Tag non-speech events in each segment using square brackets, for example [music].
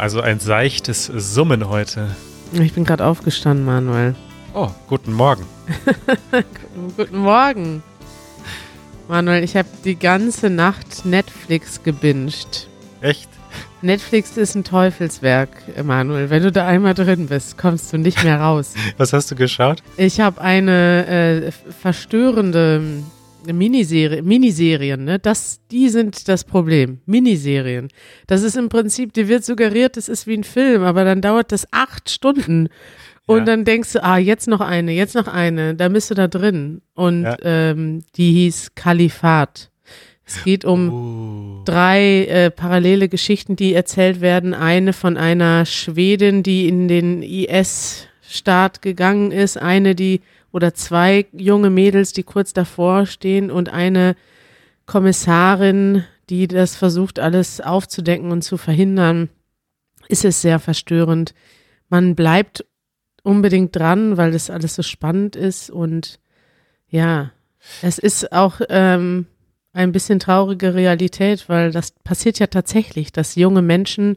Also ein seichtes Summen heute. Ich bin gerade aufgestanden, Manuel. Oh, guten Morgen. [laughs] guten Morgen. Manuel, ich habe die ganze Nacht Netflix gebinged. Echt? Netflix ist ein Teufelswerk, Emanuel. Wenn du da einmal drin bist, kommst du nicht mehr raus. [laughs] Was hast du geschaut? Ich habe eine äh, verstörende Miniserie, Miniserien, ne? Das, die sind das Problem. Miniserien. Das ist im Prinzip, dir wird suggeriert, das ist wie ein Film, aber dann dauert das acht Stunden. Und ja. dann denkst du, ah, jetzt noch eine, jetzt noch eine, da bist du da drin. Und ja. ähm, die hieß Kalifat. Es geht um uh. drei äh, parallele Geschichten, die erzählt werden. Eine von einer Schwedin, die in den IS-Staat gegangen ist, eine, die oder zwei junge Mädels, die kurz davor stehen und eine Kommissarin, die das versucht, alles aufzudecken und zu verhindern, ist es sehr verstörend. Man bleibt unbedingt dran, weil das alles so spannend ist und ja, es ist auch ähm, ein bisschen traurige Realität, weil das passiert ja tatsächlich, dass junge Menschen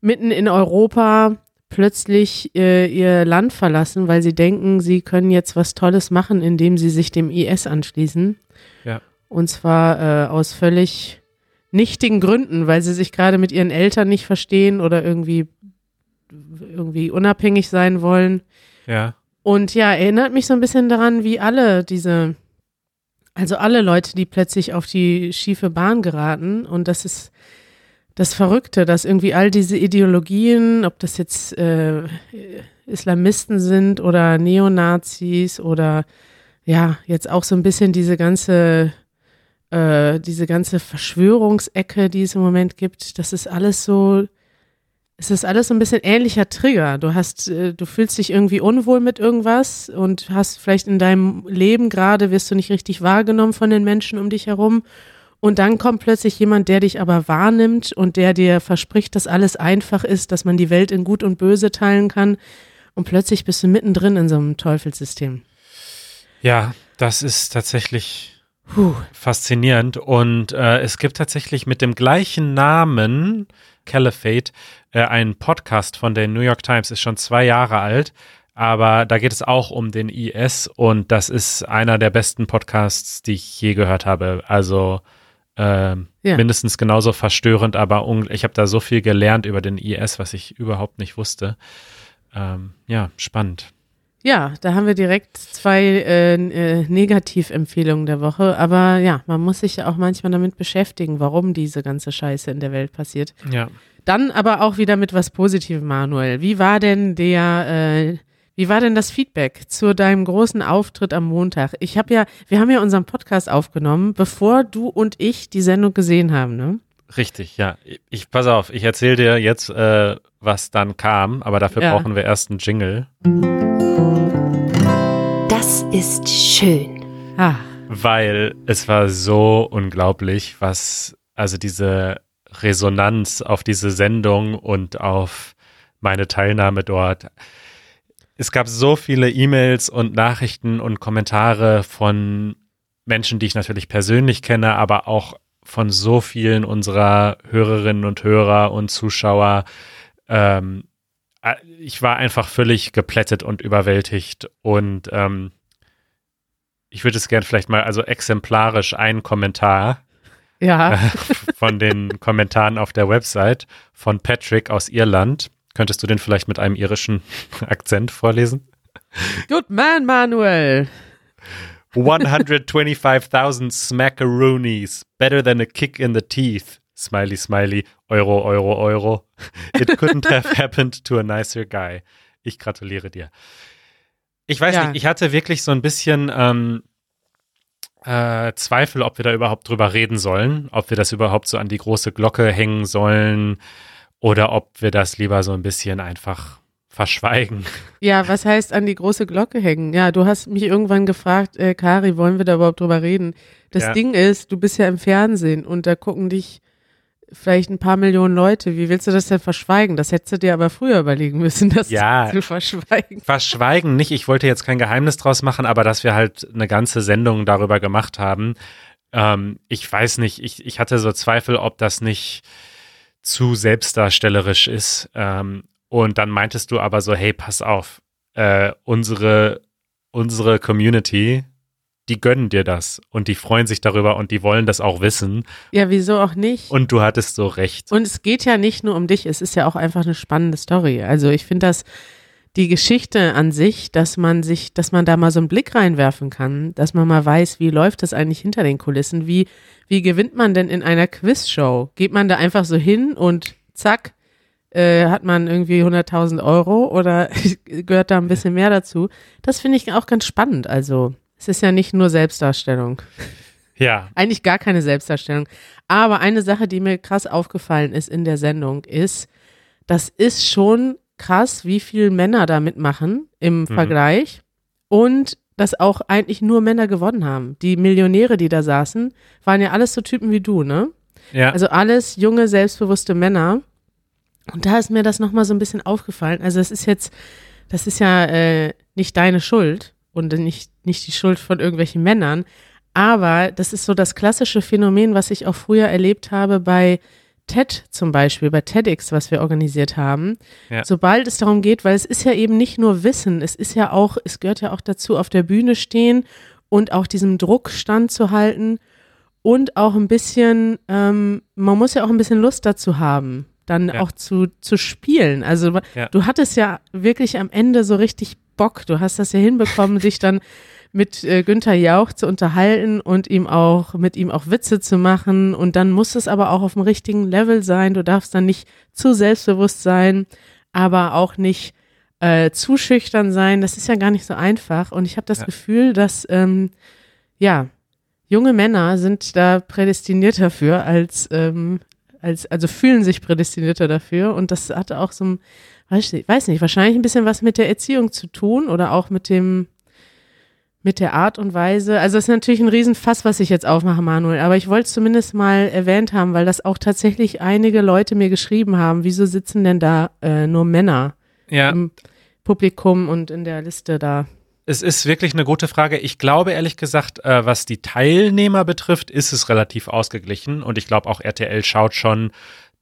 mitten in Europa plötzlich äh, ihr Land verlassen, weil sie denken, sie können jetzt was Tolles machen, indem sie sich dem IS anschließen. Ja. Und zwar äh, aus völlig nichtigen Gründen, weil sie sich gerade mit ihren Eltern nicht verstehen oder irgendwie irgendwie unabhängig sein wollen. Ja. Und ja, erinnert mich so ein bisschen daran, wie alle diese, also alle Leute, die plötzlich auf die schiefe Bahn geraten. Und das ist das Verrückte, dass irgendwie all diese Ideologien, ob das jetzt äh, Islamisten sind oder Neonazis oder ja, jetzt auch so ein bisschen diese ganze, äh, diese ganze Verschwörungsecke, die es im Moment gibt, das ist alles so, es ist alles so ein bisschen ähnlicher Trigger. Du hast, äh, du fühlst dich irgendwie unwohl mit irgendwas und hast vielleicht in deinem Leben gerade, wirst du nicht richtig wahrgenommen von den Menschen um dich herum und dann kommt plötzlich jemand, der dich aber wahrnimmt und der dir verspricht, dass alles einfach ist, dass man die Welt in Gut und Böse teilen kann. Und plötzlich bist du mittendrin in so einem Teufelssystem. Ja, das ist tatsächlich Puh. faszinierend. Und äh, es gibt tatsächlich mit dem gleichen Namen, Caliphate, äh, einen Podcast von der New York Times, ist schon zwei Jahre alt. Aber da geht es auch um den IS und das ist einer der besten Podcasts, die ich je gehört habe. Also äh, ja. mindestens genauso verstörend, aber ich habe da so viel gelernt über den IS, was ich überhaupt nicht wusste. Ähm, ja, spannend. Ja, da haben wir direkt zwei äh, äh, Negativempfehlungen der Woche. Aber ja, man muss sich ja auch manchmal damit beschäftigen, warum diese ganze Scheiße in der Welt passiert. Ja. Dann aber auch wieder mit was Positivem, Manuel. Wie war denn der äh, wie war denn das Feedback zu deinem großen Auftritt am Montag? Ich habe ja, wir haben ja unseren Podcast aufgenommen, bevor du und ich die Sendung gesehen haben, ne? Richtig, ja. Ich pass auf, ich erzähle dir jetzt, äh, was dann kam, aber dafür ja. brauchen wir erst einen Jingle. Das ist schön. Ah. Weil es war so unglaublich, was, also diese Resonanz auf diese Sendung und auf meine Teilnahme dort es gab so viele E-Mails und Nachrichten und Kommentare von Menschen, die ich natürlich persönlich kenne, aber auch von so vielen unserer Hörerinnen und Hörer und Zuschauer. Ähm, äh, ich war einfach völlig geplättet und überwältigt und ähm, ich würde es gerne vielleicht mal, also exemplarisch einen Kommentar ja. von den Kommentaren auf der Website von Patrick aus Irland. Könntest du den vielleicht mit einem irischen [laughs] Akzent vorlesen? Good man, Manuel. 125.000 smackaroonies. Better than a kick in the teeth. Smiley, smiley. Euro, Euro, Euro. It couldn't have [laughs] happened to a nicer guy. Ich gratuliere dir. Ich weiß ja. nicht, ich hatte wirklich so ein bisschen ähm, äh, Zweifel, ob wir da überhaupt drüber reden sollen, ob wir das überhaupt so an die große Glocke hängen sollen oder ob wir das lieber so ein bisschen einfach verschweigen. Ja, was heißt an die große Glocke hängen? Ja, du hast mich irgendwann gefragt, äh, Kari, wollen wir da überhaupt drüber reden? Das ja. Ding ist, du bist ja im Fernsehen und da gucken dich vielleicht ein paar Millionen Leute. Wie willst du das denn verschweigen? Das hättest du dir aber früher überlegen müssen, [laughs] das ja, zu verschweigen. Verschweigen nicht. Ich wollte jetzt kein Geheimnis draus machen, aber dass wir halt eine ganze Sendung darüber gemacht haben. Ähm, ich weiß nicht, ich, ich hatte so Zweifel, ob das nicht zu selbstdarstellerisch ist. Ähm, und dann meintest du aber so, hey, pass auf, äh, unsere, unsere Community, die gönnen dir das und die freuen sich darüber und die wollen das auch wissen. Ja, wieso auch nicht? Und du hattest so recht. Und es geht ja nicht nur um dich, es ist ja auch einfach eine spannende Story. Also ich finde das, die Geschichte an sich, dass man sich, dass man da mal so einen Blick reinwerfen kann, dass man mal weiß, wie läuft das eigentlich hinter den Kulissen, wie, wie gewinnt man denn in einer Quizshow? Geht man da einfach so hin und zack, äh, hat man irgendwie 100.000 Euro oder [laughs] gehört da ein bisschen mehr dazu? Das finde ich auch ganz spannend. Also es ist ja nicht nur Selbstdarstellung. Ja. Eigentlich gar keine Selbstdarstellung. Aber eine Sache, die mir krass aufgefallen ist in der Sendung, ist, das ist schon krass, wie viele Männer da mitmachen im mhm. Vergleich und dass auch eigentlich nur Männer gewonnen haben. Die Millionäre, die da saßen, waren ja alles so Typen wie du, ne? Ja. Also alles junge, selbstbewusste Männer. Und da ist mir das nochmal so ein bisschen aufgefallen. Also das ist jetzt, das ist ja äh, nicht deine Schuld und nicht, nicht die Schuld von irgendwelchen Männern. Aber das ist so das klassische Phänomen, was ich auch früher erlebt habe bei TED zum Beispiel, bei TEDx, was wir organisiert haben, ja. sobald es darum geht, weil es ist ja eben nicht nur Wissen, es ist ja auch, es gehört ja auch dazu, auf der Bühne stehen und auch diesem Druck standzuhalten und auch ein bisschen, ähm, man muss ja auch ein bisschen Lust dazu haben, dann ja. auch zu, zu spielen. Also ja. du hattest ja wirklich am Ende so richtig Bock, du hast das ja hinbekommen, [laughs] sich dann mit äh, Günther Jauch zu unterhalten und ihm auch mit ihm auch Witze zu machen und dann muss es aber auch auf dem richtigen Level sein. Du darfst dann nicht zu selbstbewusst sein, aber auch nicht äh, zu schüchtern sein. Das ist ja gar nicht so einfach und ich habe das ja. Gefühl, dass ähm, ja junge Männer sind da prädestiniert dafür als ähm, als also fühlen sich prädestinierter dafür und das hat auch so ein weiß nicht, weiß nicht wahrscheinlich ein bisschen was mit der Erziehung zu tun oder auch mit dem mit der Art und Weise. Also es ist natürlich ein Riesenfass, was ich jetzt aufmache, Manuel, aber ich wollte es zumindest mal erwähnt haben, weil das auch tatsächlich einige Leute mir geschrieben haben, wieso sitzen denn da äh, nur Männer ja. im Publikum und in der Liste da? Es ist wirklich eine gute Frage. Ich glaube ehrlich gesagt, äh, was die Teilnehmer betrifft, ist es relativ ausgeglichen und ich glaube auch RTL schaut schon,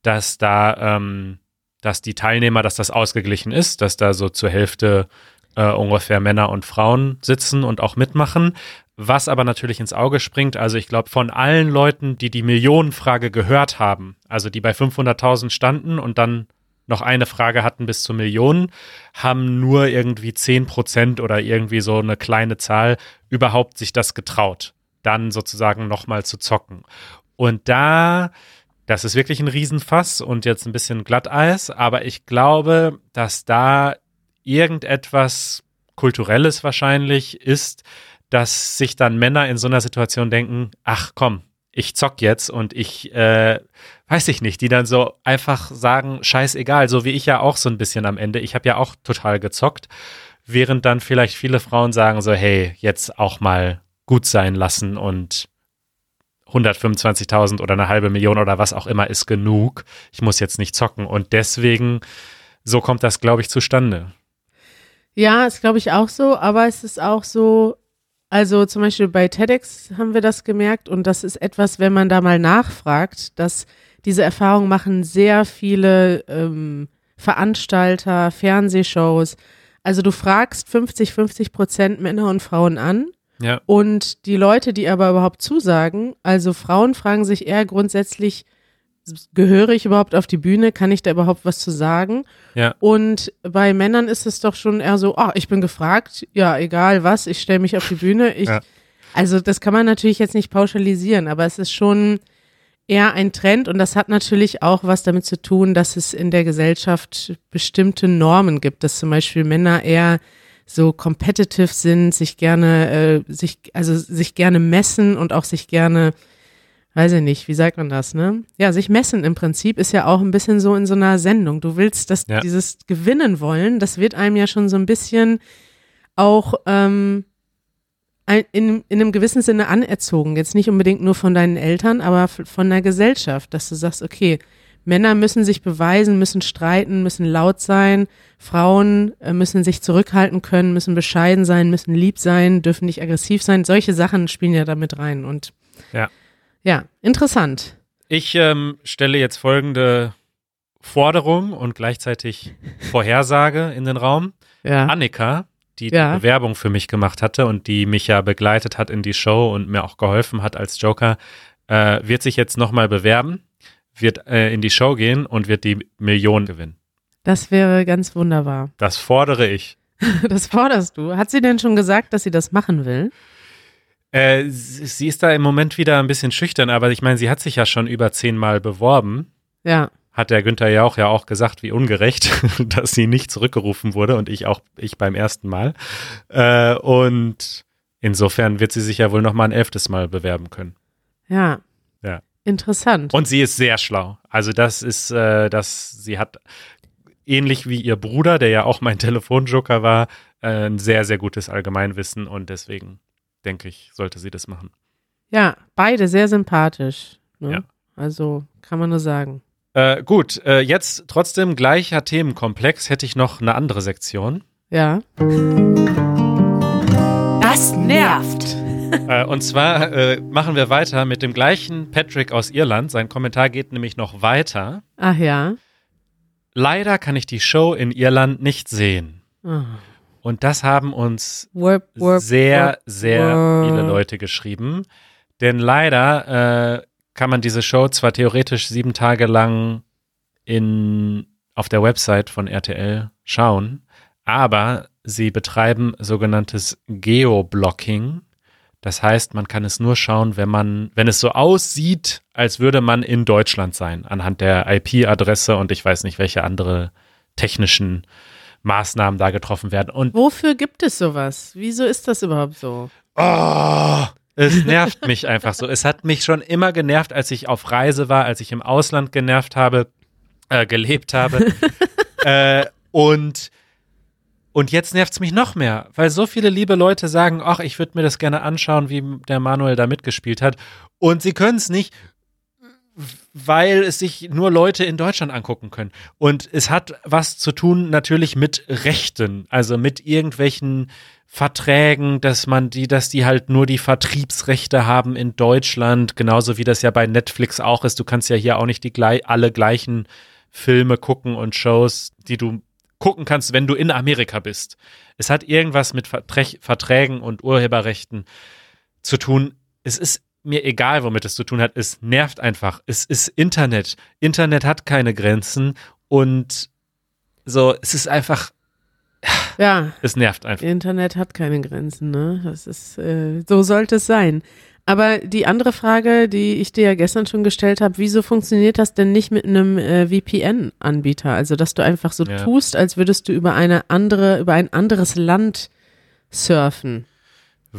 dass da, ähm, dass die Teilnehmer, dass das ausgeglichen ist, dass da so zur Hälfte äh, ungefähr Männer und Frauen sitzen und auch mitmachen. Was aber natürlich ins Auge springt, also ich glaube, von allen Leuten, die die Millionenfrage gehört haben, also die bei 500.000 standen und dann noch eine Frage hatten bis zu Millionen, haben nur irgendwie 10 Prozent oder irgendwie so eine kleine Zahl überhaupt sich das getraut, dann sozusagen nochmal zu zocken. Und da, das ist wirklich ein Riesenfass und jetzt ein bisschen Glatteis, aber ich glaube, dass da irgendetwas Kulturelles wahrscheinlich ist, dass sich dann Männer in so einer Situation denken, ach komm, ich zock jetzt und ich, äh, weiß ich nicht, die dann so einfach sagen, scheißegal, so wie ich ja auch so ein bisschen am Ende, ich habe ja auch total gezockt, während dann vielleicht viele Frauen sagen so, hey, jetzt auch mal gut sein lassen und 125.000 oder eine halbe Million oder was auch immer ist genug. Ich muss jetzt nicht zocken und deswegen, so kommt das, glaube ich, zustande. Ja, ist glaube ich auch so, aber es ist auch so, also zum Beispiel bei TEDx haben wir das gemerkt und das ist etwas, wenn man da mal nachfragt, dass diese Erfahrung machen sehr viele ähm, Veranstalter, Fernsehshows. Also du fragst 50, 50 Prozent Männer und Frauen an. Ja. Und die Leute, die aber überhaupt zusagen, also Frauen fragen sich eher grundsätzlich, gehöre ich überhaupt auf die Bühne? Kann ich da überhaupt was zu sagen? Ja. Und bei Männern ist es doch schon eher so, oh, ich bin gefragt, ja, egal was, ich stelle mich auf die Bühne. Ich, ja. Also das kann man natürlich jetzt nicht pauschalisieren, aber es ist schon eher ein Trend und das hat natürlich auch was damit zu tun, dass es in der Gesellschaft bestimmte Normen gibt, dass zum Beispiel Männer eher so competitive sind, sich gerne, äh, sich, also sich gerne messen und auch sich gerne weiß ich nicht, wie sagt man das, ne? Ja, sich messen im Prinzip ist ja auch ein bisschen so in so einer Sendung. Du willst das, ja. dieses Gewinnen wollen, das wird einem ja schon so ein bisschen auch ähm, in, in einem gewissen Sinne anerzogen. Jetzt nicht unbedingt nur von deinen Eltern, aber von der Gesellschaft, dass du sagst, okay, Männer müssen sich beweisen, müssen streiten, müssen laut sein. Frauen äh, müssen sich zurückhalten können, müssen bescheiden sein, müssen lieb sein, dürfen nicht aggressiv sein. Solche Sachen spielen ja damit rein. Und ja. Ja, interessant. Ich ähm, stelle jetzt folgende Forderung und gleichzeitig Vorhersage in den Raum. Ja. Annika, die Ja. die Bewerbung für mich gemacht hatte und die mich ja begleitet hat in die Show und mir auch geholfen hat als Joker, äh, wird sich jetzt nochmal bewerben, wird äh, in die Show gehen und wird die Million gewinnen. Das wäre ganz wunderbar. Das fordere ich. [laughs] Das forderst du. Hat sie denn schon gesagt, dass sie das machen will? Äh, sie ist da im Moment wieder ein bisschen schüchtern, aber ich meine, sie hat sich ja schon über zehnmal beworben. Ja. Hat der Günther Jauch ja auch gesagt, wie ungerecht, [laughs] dass sie nicht zurückgerufen wurde und ich auch, ich beim ersten Mal. Äh, und insofern wird sie sich ja wohl nochmal ein elftes Mal bewerben können. Ja. Ja. Interessant. Und sie ist sehr schlau. Also das ist, äh, das, sie hat ähnlich wie ihr Bruder, der ja auch mein [laughs] Telefonjoker war, äh, ein sehr, sehr gutes Allgemeinwissen und deswegen denke ich, sollte sie das machen. ja, beide sehr sympathisch. Ne? Ja. Also kann man nur sagen. Äh, gut, äh, jetzt trotzdem gleicher Themenkomplex hätte ich noch eine andere Sektion. Ja. Das nervt. [laughs] äh, und zwar äh, machen wir weiter mit dem gleichen Patrick aus Irland. Sein Kommentar geht nämlich noch weiter. Ach ja. Leider kann ich die Show in Irland nicht sehen. Ah. Und das haben uns Warp, warp, sehr, warp, sehr viele Leute geschrieben. Denn leider äh, kann man diese Show zwar theoretisch sieben Tage lang in, auf der Website von RTL schauen, aber sie betreiben sogenanntes Geoblocking. Das heißt, man kann es nur schauen, wenn man, wenn es so aussieht, als würde man in Deutschland sein, anhand der IP-Adresse und ich weiß nicht, welche andere technischen Maßnahmen da getroffen werden. Und Wofür gibt es sowas? Wieso ist das überhaupt so? Oh, es nervt mich einfach so. Es hat mich schon immer genervt, als ich auf Reise war, als ich im Ausland genervt habe, äh, gelebt habe. [laughs] äh, und, und jetzt nervt es mich noch mehr, weil so viele liebe Leute sagen, ach, ich würde mir das gerne anschauen, wie der Manuel da mitgespielt hat. Und sie können es nicht, weil es sich nur Leute in Deutschland angucken können. Und es hat was zu tun natürlich mit Rechten, also mit irgendwelchen Verträgen, dass man die, dass die halt nur die Vertriebsrechte haben in Deutschland, genauso wie das ja bei Netflix auch ist. Du kannst ja hier auch nicht die alle gleichen Filme gucken und Shows, die du gucken kannst, wenn du in Amerika bist. Es hat irgendwas mit Verträ Verträgen und Urheberrechten zu tun. Es ist mir egal, womit es zu tun hat. Es nervt einfach. Es ist Internet. Internet hat keine Grenzen und so, es ist einfach, Ja, es nervt einfach. Internet hat keine Grenzen, ne? Das ist, äh, so sollte es sein. Aber die andere Frage, die ich dir ja gestern schon gestellt habe, wieso funktioniert das denn nicht mit einem äh, VPN-Anbieter? Also, dass du einfach so Ja. tust, als würdest du über eine andere, über ein anderes Land surfen.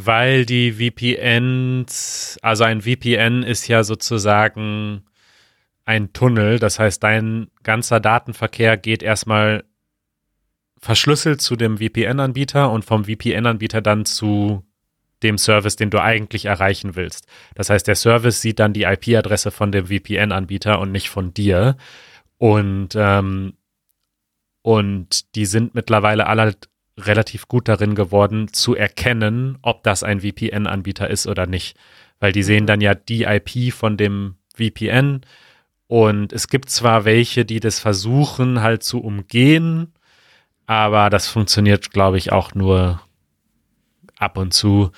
Weil die VPNs, also ein VPN ist ja sozusagen ein Tunnel. Das heißt, dein ganzer Datenverkehr geht erstmal verschlüsselt zu dem VPN-Anbieter und vom VPN-Anbieter dann zu dem Service, den du eigentlich erreichen willst. Das heißt, der Service sieht dann die IP-Adresse von dem VPN-Anbieter und nicht von dir. Und, ähm, und die sind mittlerweile alle relativ gut darin geworden, zu erkennen, ob das ein VPN-Anbieter ist oder nicht. Weil die sehen dann ja die IP von dem VPN und es gibt zwar welche, die das versuchen halt zu umgehen, aber das funktioniert, glaube ich, auch nur ab und zu.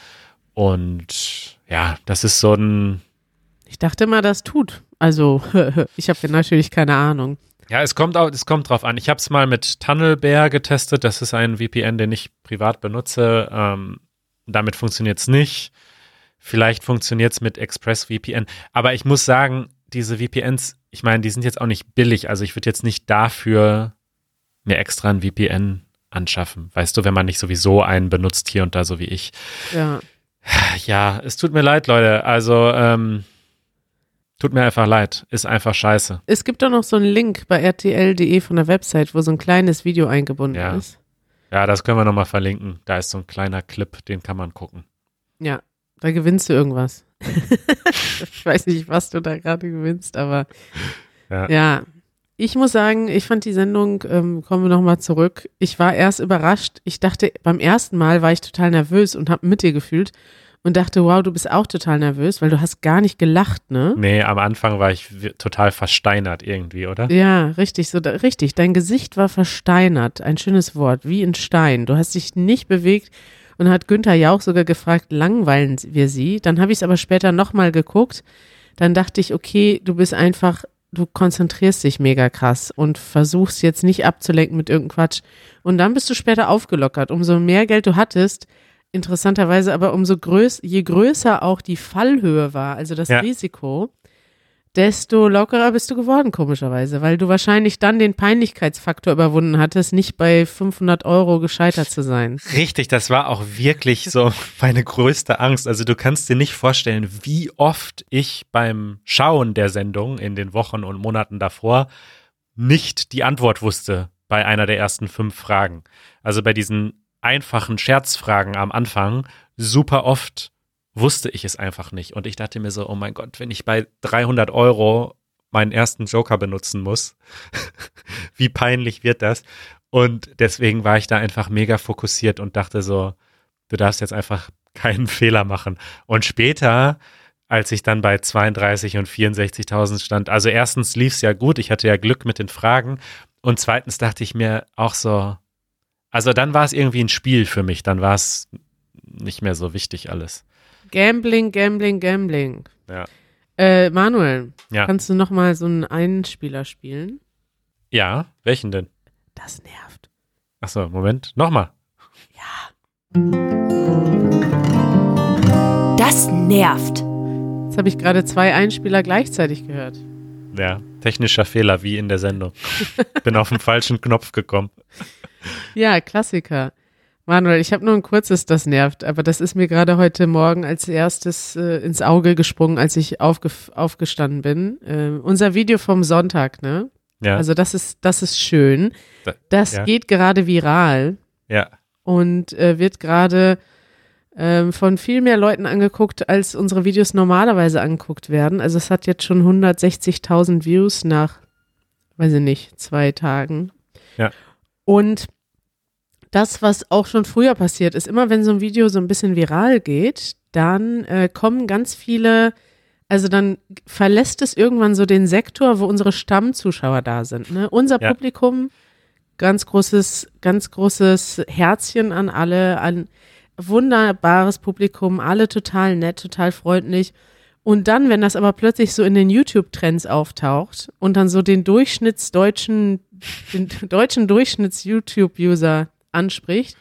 Und ja, das ist so ein, Ich dachte mal, das tut. Also, [laughs] ich habe natürlich keine Ahnung. Ja, es kommt auch, es kommt drauf an. Ich habe es mal mit Tunnelbear getestet. Das ist ein VPN, den ich privat benutze. Ähm, damit funktioniert es nicht. Vielleicht funktioniert es mit ExpressVPN. Aber ich muss sagen, diese VPNs, ich meine, die sind jetzt auch nicht billig. Also ich würde jetzt nicht dafür mir extra ein VPN anschaffen. Weißt du, wenn man nicht sowieso einen benutzt hier und da, so wie ich. Ja. Ja, es tut mir leid, Leute. Also, ähm, tut mir einfach leid. Ist einfach scheiße. Es gibt doch noch so einen Link bei rtl.de von der Website, wo so ein kleines Video eingebunden Ja. ist. Ja, das können wir nochmal verlinken. Da ist so ein kleiner Clip, den kann man gucken. Ja, da gewinnst du irgendwas. [laughs] ich weiß nicht, was du da gerade gewinnst, aber Ja. ja. Ich muss sagen, ich fand die Sendung, ähm, kommen wir nochmal zurück. Ich war erst überrascht. Ich dachte, beim ersten Mal war ich total nervös und habe mit dir gefühlt. Und dachte, wow, du bist auch total nervös, weil du hast gar nicht gelacht, ne? Nee, am Anfang war ich total versteinert irgendwie, oder? Ja, richtig, so da, richtig. Dein Gesicht war versteinert, ein schönes Wort, wie in Stein. Du hast dich nicht bewegt und hat Günther Jauch sogar gefragt, langweilen wir sie? Dann habe ich es aber später nochmal geguckt. Dann dachte ich, okay, du bist einfach, du konzentrierst dich mega krass und versuchst jetzt nicht abzulenken mit irgendeinem Quatsch. Und dann bist du später aufgelockert. Umso mehr Geld du hattest, interessanterweise aber umso größ, je größer auch die Fallhöhe war, also das Ja. Risiko, desto lockerer bist du geworden, komischerweise, weil du wahrscheinlich dann den Peinlichkeitsfaktor überwunden hattest, nicht bei 500 Euro gescheitert zu sein. Richtig, das war auch wirklich so [laughs] meine größte Angst. Also du kannst dir nicht vorstellen, wie oft ich beim Schauen der Sendung in den Wochen und Monaten davor nicht die Antwort wusste bei einer der ersten fünf Fragen. Also bei diesen einfachen Scherzfragen am Anfang super oft wusste ich es einfach nicht. Und ich dachte mir so, oh mein Gott, wenn ich bei 300 Euro meinen ersten Joker benutzen muss, [laughs] wie peinlich wird das? Und deswegen war ich da einfach mega fokussiert und dachte so, du darfst jetzt einfach [laughs] keinen Fehler machen. Und später, als ich dann bei 32 und 64.000 stand, also erstens lief es ja gut, ich hatte ja Glück mit den Fragen. Und zweitens dachte ich mir auch so, also dann war es irgendwie ein Spiel für mich, dann war es nicht mehr so wichtig alles. Gambling, Gambling, Gambling. Ja. Äh, Manuel, Ja. kannst du noch mal so einen Einspieler spielen? Ja, welchen denn? Das nervt. Achso, Moment, nochmal. Das nervt. Jetzt habe ich gerade zwei Einspieler gleichzeitig gehört. Ja, technischer Fehler wie in der Sendung. [laughs] Bin auf den falschen Knopf gekommen. Ja, Klassiker. Manuel, ich habe nur ein kurzes, das nervt, aber das ist mir gerade heute Morgen als erstes äh, ins Auge gesprungen, als ich aufge aufgestanden bin. Äh, unser Video vom Sonntag, ne? Ja, Also das ist, das ist schön. Da- Das ja. geht gerade viral ja, und äh, wird gerade ähm, von viel mehr Leuten angeguckt, als unsere Videos normalerweise angeguckt werden. Also es hat jetzt schon 160.000 Views nach, weiß ich nicht, zwei Tagen. Ja. Und das, was auch schon früher passiert ist, immer wenn so ein Video so ein bisschen viral geht, dann äh, kommen ganz viele, also dann verlässt es irgendwann so den Sektor, wo unsere Stammzuschauer da sind. Ne? Unser Ja. Publikum, ganz großes, ganz großes Herzchen an alle, ein wunderbares Publikum, alle total nett, total freundlich. Und dann, wenn das aber plötzlich so in den YouTube-Trends auftaucht und dann so den Durchschnittsdeutschen, den [laughs] deutschen Durchschnitts-YouTube-User anspricht,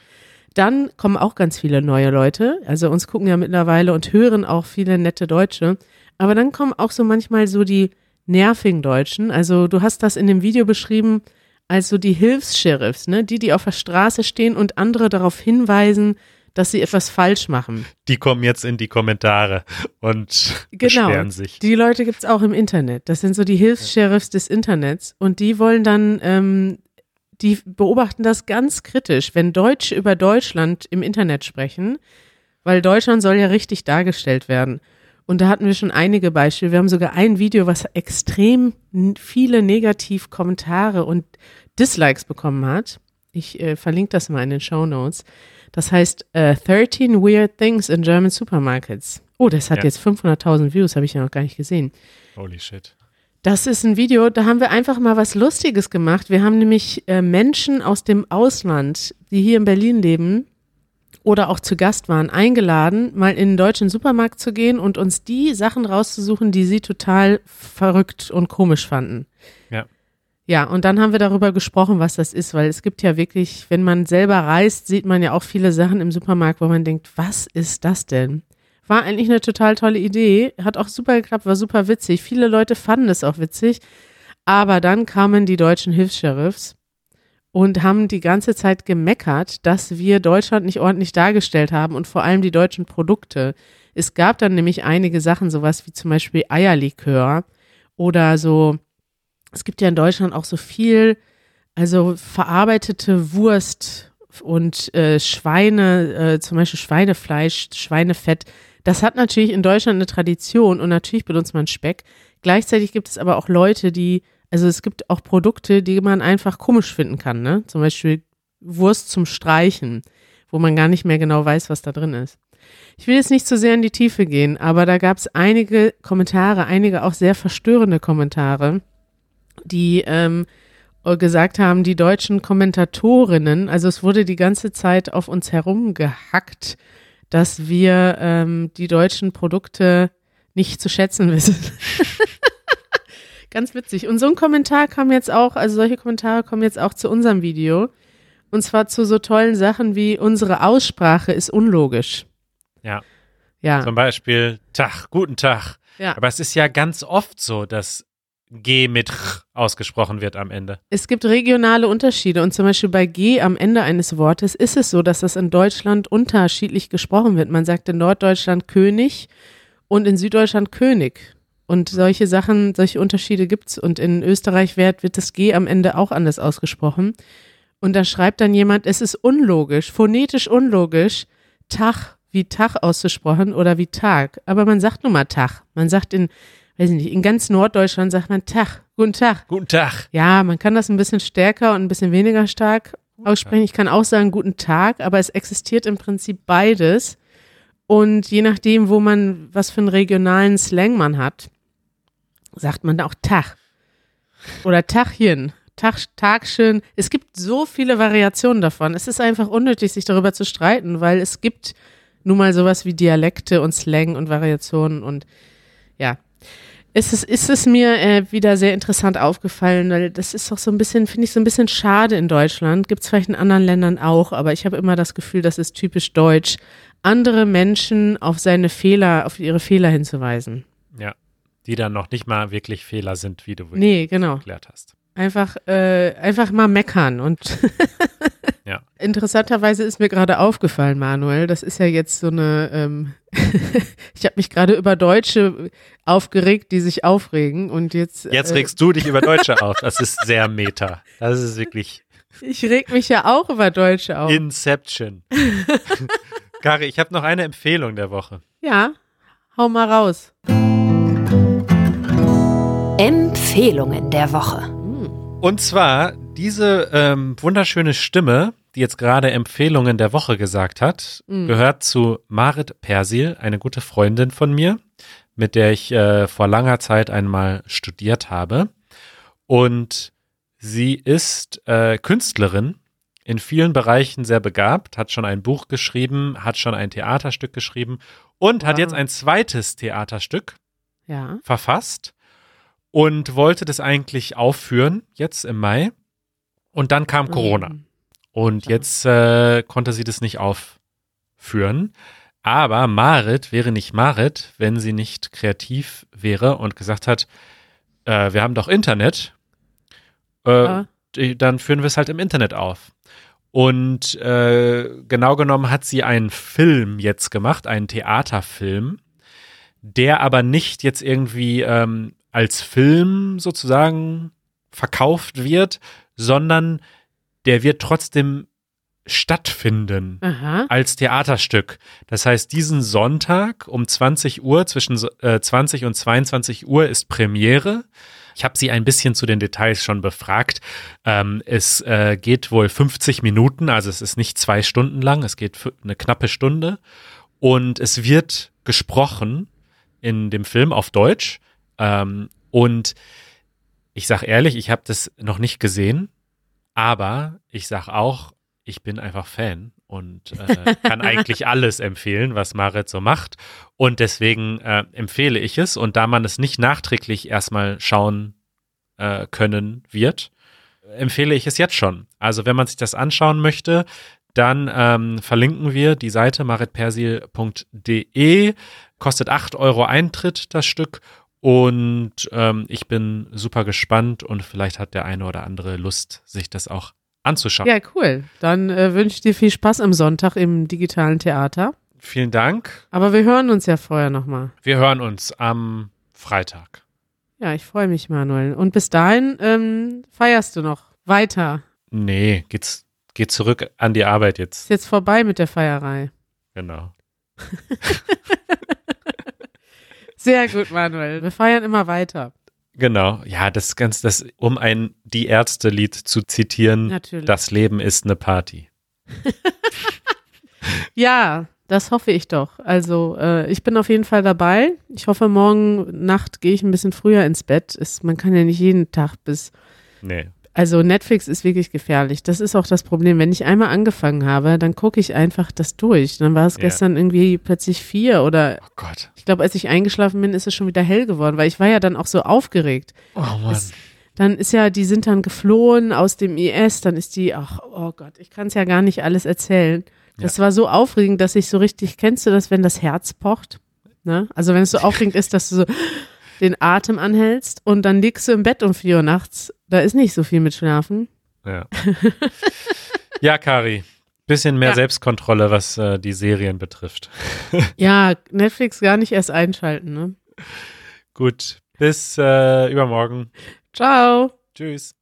dann kommen auch ganz viele neue Leute. Also uns gucken ja mittlerweile und hören auch viele nette Deutsche. Aber dann kommen auch so manchmal so die nervigen Deutschen. Also du hast das in dem Video beschrieben als so die Hilfs-Sheriffs, ne? Die, die auf der Straße stehen und andere darauf hinweisen, dass sie etwas falsch machen. die kommen jetzt in die Kommentare und Genau. beschweren sich. Die Leute gibt's auch im Internet. Das sind so die Hilfs-Sheriffs des Internets und die wollen dann, ähm, die beobachten das ganz kritisch, wenn Deutsche über Deutschland im Internet sprechen, weil Deutschland soll ja richtig dargestellt werden. Und da hatten wir schon einige Beispiele. Wir haben sogar ein Video, was extrem viele Negativ-Kommentare und Dislikes bekommen hat. Ich äh, verlinke das mal in den Show Notes. Das heißt äh, 13 Weird Things in German Supermarkets. Oh, das hat Ja. jetzt 500.000 Views, habe ich ja noch gar nicht gesehen. Holy shit. Das ist ein Video, da haben wir einfach mal was Lustiges gemacht. Wir haben nämlich äh, Menschen aus dem Ausland, die hier in Berlin leben oder auch zu Gast waren, eingeladen, mal in den deutschen Supermarkt zu gehen und uns die Sachen rauszusuchen, die sie total verrückt und komisch fanden. Ja. Ja, und dann haben wir darüber gesprochen, was das ist, weil es gibt ja wirklich, wenn man selber reist, sieht man ja auch viele Sachen im Supermarkt, wo man denkt, was ist das denn? War eigentlich eine total tolle Idee, hat auch super geklappt, war super witzig. Viele Leute fanden es auch witzig, aber dann kamen die deutschen Hilfs-Sheriffs und haben die ganze Zeit gemeckert, dass wir Deutschland nicht ordentlich dargestellt haben und vor allem die deutschen Produkte. Es gab dann nämlich einige Sachen, sowas wie zum Beispiel Eierlikör oder so. Es gibt ja in Deutschland auch so viel, also verarbeitete Wurst und äh, Schweine, äh, zum Beispiel Schweinefleisch, Schweinefett. Das hat natürlich in Deutschland eine Tradition und natürlich benutzt man Speck. Gleichzeitig gibt es aber auch Leute, die, also es gibt auch Produkte, die man einfach komisch finden kann, ne? Zum Beispiel Wurst zum Streichen, wo man gar nicht mehr genau weiß, was da drin ist. Ich will jetzt nicht zu sehr in die Tiefe gehen, aber da gab es einige Kommentare, einige auch sehr verstörende Kommentare, die ähm, gesagt haben, die deutschen Kommentatorinnen, also es wurde die ganze Zeit auf uns herumgehackt, dass wir ähm, die deutschen Produkte nicht zu schätzen wissen. [laughs] Ganz witzig. Und so ein Kommentar kam jetzt auch, also solche Kommentare kommen jetzt auch zu unserem Video. Und zwar zu so tollen Sachen wie unsere Aussprache ist unlogisch. Ja. Ja. Zum Beispiel Tag, guten Tag. Ja. Aber es ist ja ganz oft so, dass G mit R ausgesprochen wird am Ende. Es gibt regionale Unterschiede und zum Beispiel bei G am Ende eines Wortes ist es so, dass das in Deutschland unterschiedlich gesprochen wird. Man sagt in Norddeutschland König und in Süddeutschland König. Und solche Sachen, solche Unterschiede gibt's. Und in Österreich wird, wird das G am Ende auch anders ausgesprochen. Und da schreibt dann jemand, es ist unlogisch, phonetisch unlogisch, Tag wie Tag ausgesprochen oder wie Tag. Aber man sagt nun mal Tag. Man sagt in, weiß ich nicht, in ganz Norddeutschland sagt man Tag, guten Tag. Guten Tag. Ja, man kann das ein bisschen stärker und ein bisschen weniger stark aussprechen. Ich kann auch sagen guten Tag, aber es existiert im Prinzip beides. Und je nachdem, wo man, was für einen regionalen Slang man hat, sagt man auch Tag. Oder Tachchen. Tag, Tagschön. Es gibt so viele Variationen davon. Es ist einfach unnötig, sich darüber zu streiten, weil es gibt nun mal sowas wie Dialekte und Slang und Variationen und ja. Es ist, ist es mir äh, wieder sehr interessant aufgefallen, weil das ist doch so ein bisschen, finde ich so ein bisschen schade in Deutschland. Gibt es vielleicht in anderen Ländern auch, aber ich habe immer das Gefühl, das ist typisch deutsch, andere Menschen auf seine Fehler, auf ihre Fehler hinzuweisen. Ja. Die dann noch nicht mal wirklich Fehler sind, wie du Nee, genau. erklärt hast. Einfach, äh, einfach mal meckern. Und. [laughs] interessanterweise ist mir gerade aufgefallen, Manuel, das ist ja jetzt so eine, ähm, [laughs] ich habe mich gerade über Deutsche aufgeregt, die sich aufregen und jetzt. Jetzt äh, regst du dich über Deutsche auf. Das ist sehr meta. Das ist wirklich Ich reg mich ja auch über Deutsche auf. Inception. [laughs] Kari, ich habe noch eine Empfehlung der Woche. ja, hau mal raus. Empfehlungen der Woche. Und zwar diese ähm, wunderschöne Stimme, die jetzt gerade Empfehlungen der Woche gesagt hat, gehört zu Marit Persil, eine gute Freundin von mir, mit der ich äh, vor langer Zeit einmal studiert habe. Und sie ist äh, Künstlerin, in vielen Bereichen sehr begabt, hat schon ein Buch geschrieben, hat schon ein Theaterstück geschrieben und hat Wow. jetzt ein zweites Theaterstück Ja. verfasst und wollte das eigentlich aufführen, jetzt im Mai. Und dann kam Corona. Mhm. Und jetzt äh, konnte sie das nicht aufführen. Aber Marit wäre nicht Marit, wenn sie nicht kreativ wäre und gesagt hat, äh, wir haben doch Internet. Äh, die- Dann führen wir es halt im Internet auf. Und äh, genau genommen hat sie einen Film jetzt gemacht, einen Theaterfilm, der aber nicht jetzt irgendwie ähm, als Film sozusagen verkauft wird, sondern der wird trotzdem stattfinden Aha. als Theaterstück. Das heißt, diesen Sonntag um 20 Uhr, zwischen äh, 20 und 22 Uhr ist Premiere. Ich habe sie ein bisschen zu den Details schon befragt. Ähm, es äh, geht wohl 50 Minuten, also es ist nicht zwei Stunden lang, es geht eine knappe Stunde. Und es wird gesprochen in dem Film auf Deutsch. Ähm, und ich sage ehrlich, ich habe das noch nicht gesehen, aber ich sage auch, ich bin einfach Fan und äh, kann [laughs] eigentlich alles empfehlen, was Marit so macht. Und deswegen äh, empfehle ich es. Und da man es nicht nachträglich erstmal schauen äh, können wird, empfehle ich es jetzt schon. Also wenn man sich das anschauen möchte, dann ähm, verlinken wir die Seite maritpersil.de. Kostet 8 Euro Eintritt das Stück. Und ähm, ich bin super gespannt und vielleicht hat der eine oder andere Lust, sich das auch anzuschauen. Ja, cool. Dann äh, wünsche ich dir viel Spaß am Sonntag im digitalen Theater. Vielen Dank. Aber wir hören uns ja vorher nochmal. Wir hören uns am Freitag. Ja, ich freue mich, Manuel. Und bis dahin ähm, feierst du noch weiter. Nee, geht's, geht zurück an die Arbeit jetzt. Ist jetzt vorbei mit der Feierei. Genau. [laughs] Sehr gut, Manuel. Wir feiern immer weiter. Genau. Ja, das ganz, das, um ein Die Ärzte-Lied zu zitieren, Natürlich. das Leben ist eine Party. [laughs] Ja, Das hoffe ich doch. Also äh, ich bin auf jeden Fall dabei. Ich hoffe, morgen Nacht gehe ich ein bisschen früher ins Bett. Ist, man kann ja nicht jeden Tag bis. Nee. Also Netflix ist wirklich gefährlich. Das ist auch das Problem. Wenn ich einmal angefangen habe, dann gucke ich einfach das durch. Dann war es Ja. gestern irgendwie plötzlich vier oder Oh Gott. ich glaube, als ich eingeschlafen bin, ist es schon wieder hell geworden, weil ich war ja dann auch so aufgeregt. Oh Mann. Es- Dann ist ja, die sind dann geflohen aus dem IS, dann ist die, ach, oh Gott, ich kann es ja gar nicht alles erzählen. Das war so aufregend, dass ich so richtig, kennst du das, wenn das Herz pocht? Ne? Also wenn es so aufregend ist, dass du so den Atem anhältst und dann liegst du im Bett um vier Uhr nachts. Da ist nicht so viel mit Schlafen. Ja. [laughs] ja, Kari. Bisschen mehr Ja. Selbstkontrolle, was äh, die Serien betrifft. [laughs] Ja, Netflix gar nicht erst einschalten, ne? Gut. Bis äh, übermorgen. Ciao. Tschüss.